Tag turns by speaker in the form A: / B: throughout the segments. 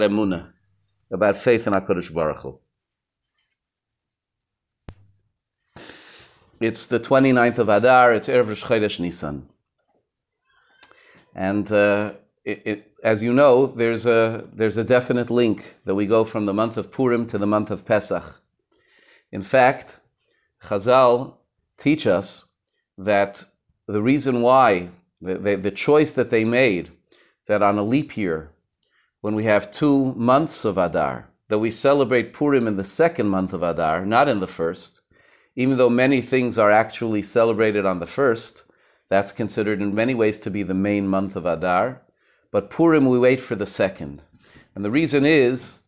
A: emunah, about faith in HaKadosh Baruch Hu. It's the 29th of Adar, it's Erev Rosh Chodesh Nisan. And uh, it, it, as you know, there's a, there's a definite link that we go from the month of Purim to the month of Pesach. In fact, Chazal teach us that the reason why, the, the, the choice that they made, that on a leap year, when we have two months of Adar, that we celebrate Purim in the second month of Adar, not in the first, even though many things are actually celebrated on the first, that's considered in many ways to be the main month of Adar. But Purim, we wait for the second. And the reason is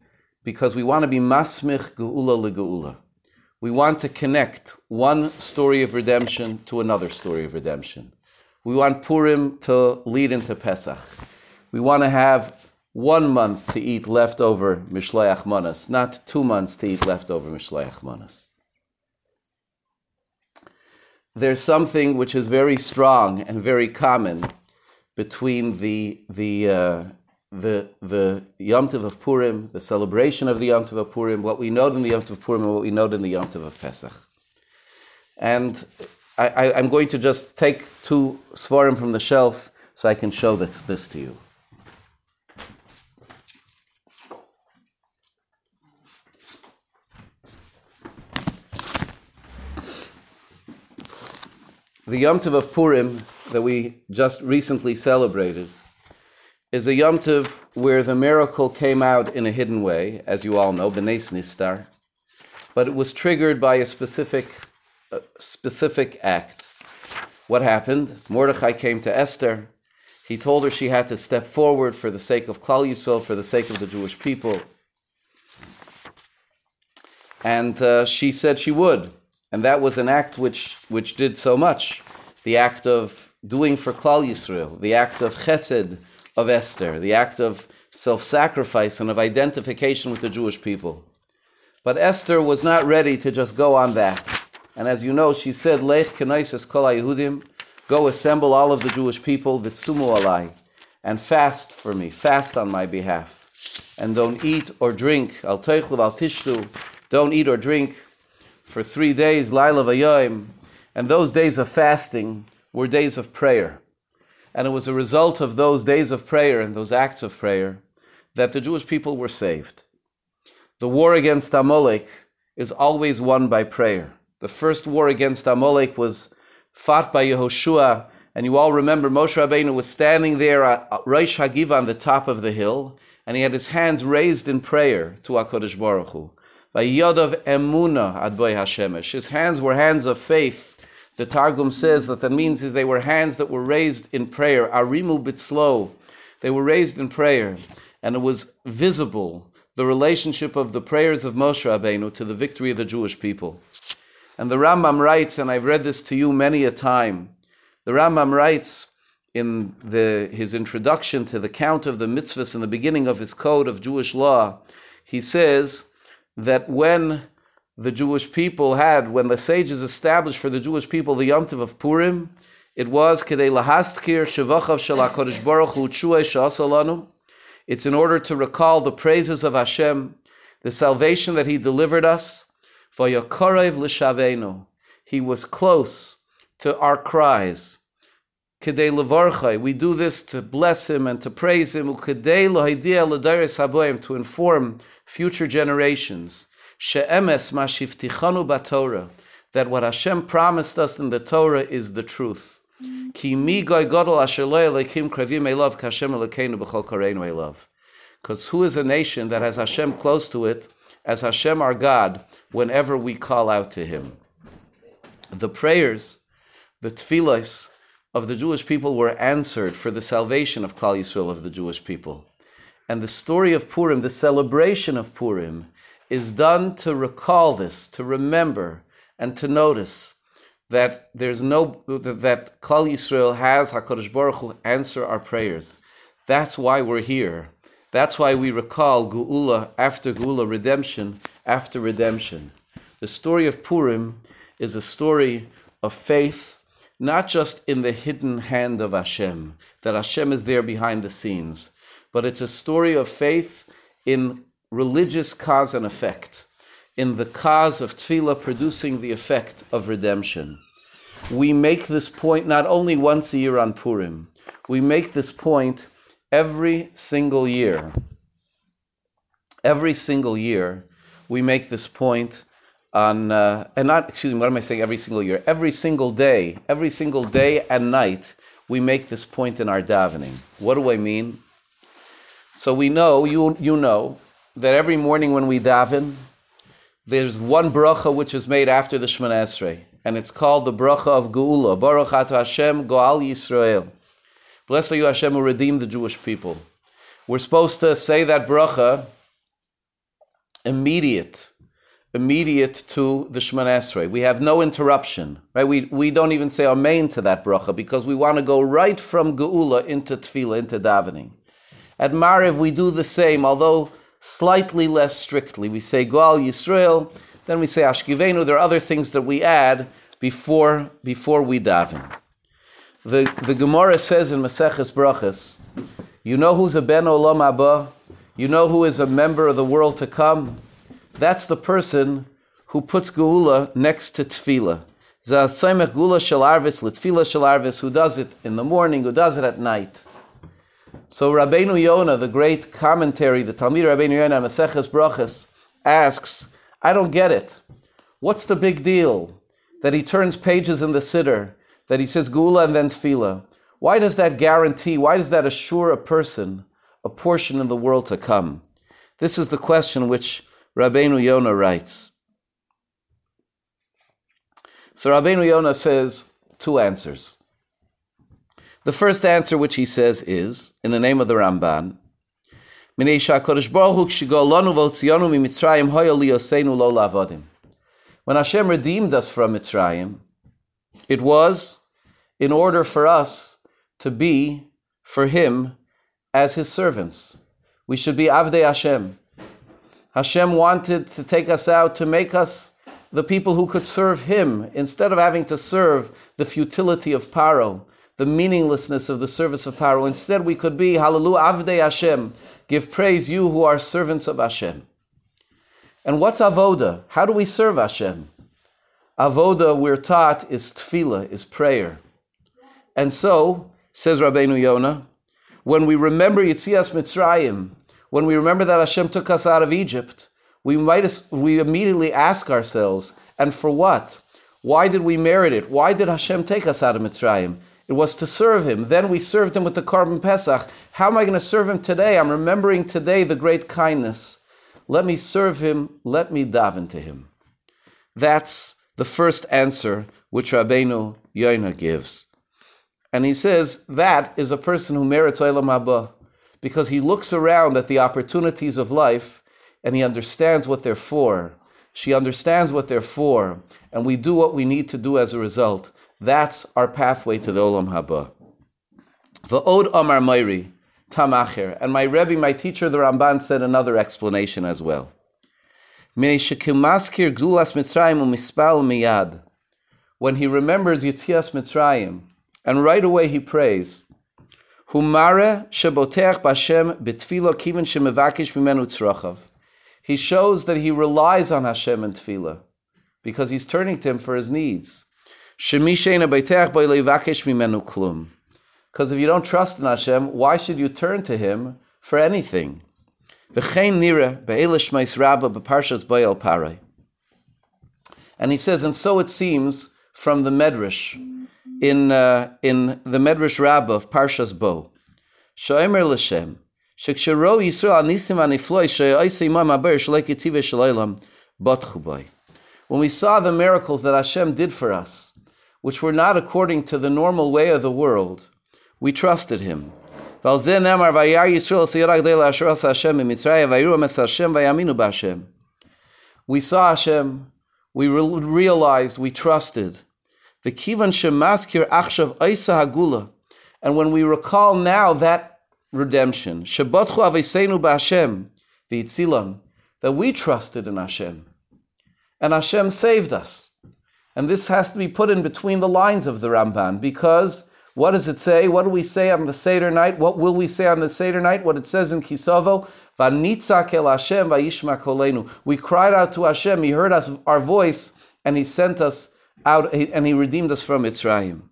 A: because we want to be masmich geula legeula. We want to connect one story of redemption to another story of redemption. We want Purim to lead into Pesach. We want to have one month to eat leftover mishleach manas, not two months to eat leftover mishleach manas there's something which is very strong and very common between the the uh, the the Yom Tov of Purim, the celebration of the Yom Tov of Purim, what we know in the Yom Tov of Purim, and what we know in the Yom Tov of Pesach. And I, am going to just take two svarim from the shelf so I can show this, this to you. The Yom Tov of Purim that we just recently celebrated is a Yom Tov where the miracle came out in a hidden way, as you all know, B'nais Nistar, but it was triggered by a specific, a specific act. What happened? Mordechai came to Esther. He told her she had to step forward for the sake of Klal Yisrael, for the sake of the Jewish people. And uh, she said she would. And that was an act which, which did so much. The act of doing for Klal Yisrael, the act of chesed of Esther, the act of self sacrifice and of identification with the Jewish people. But Esther was not ready to just go on that. And as you know, she said, Lech kenaises kol Yehudim, go assemble all of the Jewish people, vitsumu alai, and fast for me, fast on my behalf. And don't eat or drink, al teichlu al tishtu, don't eat or drink for three days, Laila Vayoim, and those days of fasting were days of prayer. And it was a result of those days of prayer and those acts of prayer that the Jewish people were saved. The war against Amalek is always won by prayer. The first war against Amalek was fought by Yehoshua, and you all remember Moshe Rabbeinu was standing there at Rosh Hagiva on the top of the hill, and he had his hands raised in prayer to HaKadosh Baruch Hu. Vayyodav emuna adboy Hashemesh. His hands were hands of faith. The Targum says that that means that they were hands that were raised in prayer. Arimu bitzlo. They were raised in prayer. And it was visible, the relationship of the prayers of Moshe Rabbeinu to the victory of the Jewish people. And the Rambam writes, and I've read this to you many a time, the Rambam writes in the, his introduction to the count of the mitzvahs in the beginning of his code of Jewish law, he says, that when the Jewish people had, when the sages established for the Jewish people the Yom Tov of Purim, it was Kedei Lahaskir Shevachav Shel HaKadosh Baruch Hu Tshua It's in order to recall the praises of Hashem, the salvation that He delivered us. Vayakorev L'Shavenu. He was close to our cries. We do this to bless Him and to praise Him. To inform future generations. That what Hashem promised us in the Torah is the truth. Because who is a nation that has Hashem close to it, as Hashem our God, whenever we call out to Him? The prayers, the tefillos of the Jewish people were answered for the salvation of Klal Yisrael of the Jewish people. And the story of Purim, the celebration of Purim, is done to recall this, to remember, and to notice that there's no that Klal Yisrael has Hakadosh Baruch Hu answer our prayers. That's why we're here. That's why we recall Geula after Geula, redemption after redemption. The story of Purim is a story of faith, not just in the hidden hand of Hashem, that Hashem is there behind the scenes, but it's a story of faith in religious cause and effect, in the cause of tefillah producing the effect of redemption. We make this point not only once a year on Purim, we make this point every single year. Every single year, we make this point on, uh, and not, excuse me, what am I saying every single year? Every single day, every single day and night, we make this point in our davening. What do I mean? So we know, you, you know, that every morning when we daven, there's one bracha which is made after the Shemana Esrei, and it's called the bracha of Geula. Baruch Atu Hashem Goal Yisrael. Blessed are you, Hashem, who redeemed the Jewish people. We're supposed to say that bracha immediate, immediate to the Shemana Esrei. We have no interruption, right? We, we don't even say Amen to that bracha because we want to go right from Geula into Tefillah, into davening. At Mariv, we do the same, although slightly less strictly. We say Goal Yisrael, then we say Ashkivenu. There are other things that we add before, before we daven. The, the Gemara says in Maseches Brachas, you know who's a Ben Olam Abba? You know who is a member of the world to come? That's the person who puts Geula next to Tefillah. Zasaimech Gula Shel Arvis, Litfila Shel Arvis, who does it in the morning, who does it at night. So Rabbeinu Yonah, the great commentary, the Talmid Rabbeinu Yonah, Maseches Brachas, asks, I don't get it. What's the big deal that he turns pages in the Siddur, that he says Gula and then Tefillah? Why does that guarantee, why does that assure a person a portion in the world to come? This is the question which Rabbeinu Yonah writes. So Rabbeinu Yonah says two answers. The first answer, which he says, is in the name of the Ramban. When Hashem redeemed us from Mitzrayim, it was in order for us to be for Him as His servants. We should be Avdei Hashem. Hashem wanted to take us out to make us the people who could serve Him instead of having to serve the futility of Paro the meaninglessness of the service of Paro. Instead, we could be Hallelujah Avdei Hashem. Give praise you who are servants of Hashem. And what's avoda? How do we serve Hashem? Avoda, we're taught, is tefillah, is prayer. And so, says Rabbeinu Yonah, when we remember Yitzias Mitzrayim, when we remember that Hashem took us out of Egypt, we might we immediately ask ourselves, and for what? Why did we merit it? Why did Hashem take us out of Mitzrayim? It was to serve him. Then we served him with the Korban Pesach. How am I going to serve him today? I'm remembering today the great kindness. Let me serve him. Let me daven to him. That's the first answer which Rabbeinu Yoina gives. And he says that is a person who merits Olam Haba because he looks around at the opportunities of life and he understands what they're for. She understands what they're for, and we do what we need to do as a result. That's our pathway to the Olam Haba. V'od Amar Mairi, Tamacher. And my Rebbe, my teacher, the Ramban, said another explanation as well. When he remembers Yitzias Mitzrayim, and right away he prays, He shows that he relies on Hashem in tefillah, because he's turning to him for his needs. Because if you don't trust in Hashem, why should you turn to Him for anything? And he says, and so it seems from the Medrash, in uh, in the Medrash Rabbah of Parshas Bo. Shomer l'Shem shekshiro Yisrael anisim anifloy she'oisei imam. When we saw the miracles that Hashem did for us, which were not according to the normal way of the world, we trusted Him. We saw Hashem, we realized, we trusted, the kivan shemaskir achshav oisa hagula. And when we recall now that redemption, shabbatchu avesenu b'Hashem v'itzilam, that we trusted in Hashem, and Hashem saved us. And this has to be put in between the lines of the Ramban because what does it say? What do we say on the Seder night? What will we say on the Seder night? What it says in el Hashem kolenu. We cried out to Hashem. He heard us, our voice, and He sent us out, and He redeemed us from Mitzrayim.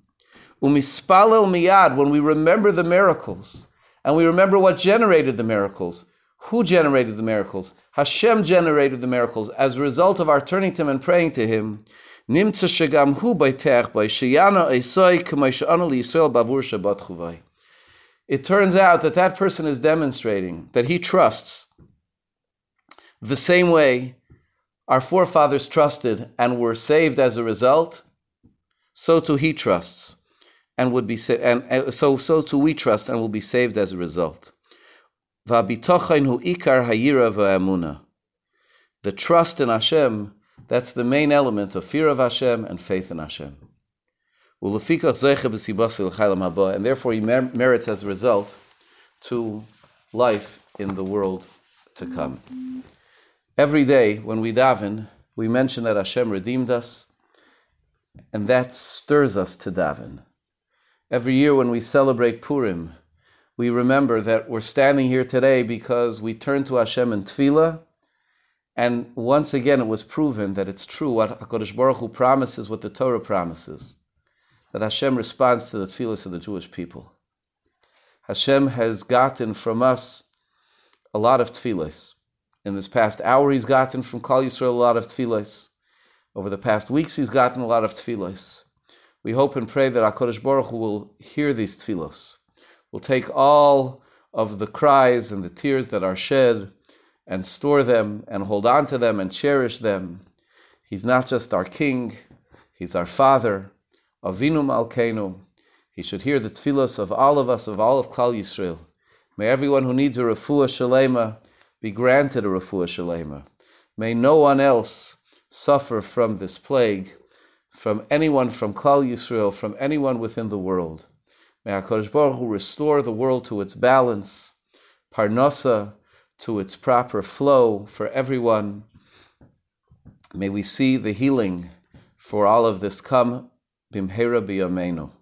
A: Umispalel miyad. When we remember the miracles, and we remember what generated the miracles. Who generated the miracles? Hashem generated the miracles as a result of our turning to Him and praying to Him. Nimtza shegam hu baitech by sheyana esoi k'maishanu liyisrael bavur shabbat chuvay. It turns out that that person is demonstrating that he trusts the same way our forefathers trusted and were saved as a result. So too he trusts and would be sa- and, so so too we trust and will be saved as a result. The trust in Hashem, that's the main element of fear of Hashem and faith in Hashem. And therefore he mer- merits as a result to life in the world to come. Every day when we daven, we mention that Hashem redeemed us, and that stirs us to daven. Every year when we celebrate Purim, we remember that we're standing here today because we turned to Hashem in tefillah, and once again it was proven that it's true what HaKadosh Baruch Hu promises, what the Torah promises, that Hashem responds to the tefillahs of the Jewish people. Hashem has gotten from us a lot of tefillahs. In this past hour, He's gotten from Klal Yisrael a lot of tefillahs. Over the past weeks, He's gotten a lot of tefillahs. We hope and pray that HaKadosh Baruch Hu will hear these tefillahs will take all of the cries and the tears that are shed and store them and hold on to them and cherish them. He's not just our king, he's our father, Avinu Malkeinu. He should hear the tefillos of all of us, of all of Klal Yisrael. May everyone who needs a refuah shalema be granted a refuah shalema. May no one else suffer from this plague, from anyone from Klal Yisrael, from anyone within the world. May HaKadosh Baruch Hu restore the world to its balance, parnasa to its proper flow for everyone. May we see the healing for all of this come bimhera biyamenu.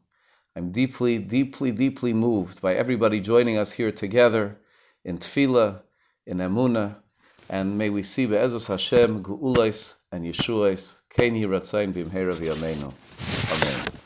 A: I'm deeply, deeply, deeply moved by everybody joining us here together in tefillah, in emuna, and may we see be'ezus Hashem, geulais and Yeshuais, kein yiratzayin bimhera. Amen.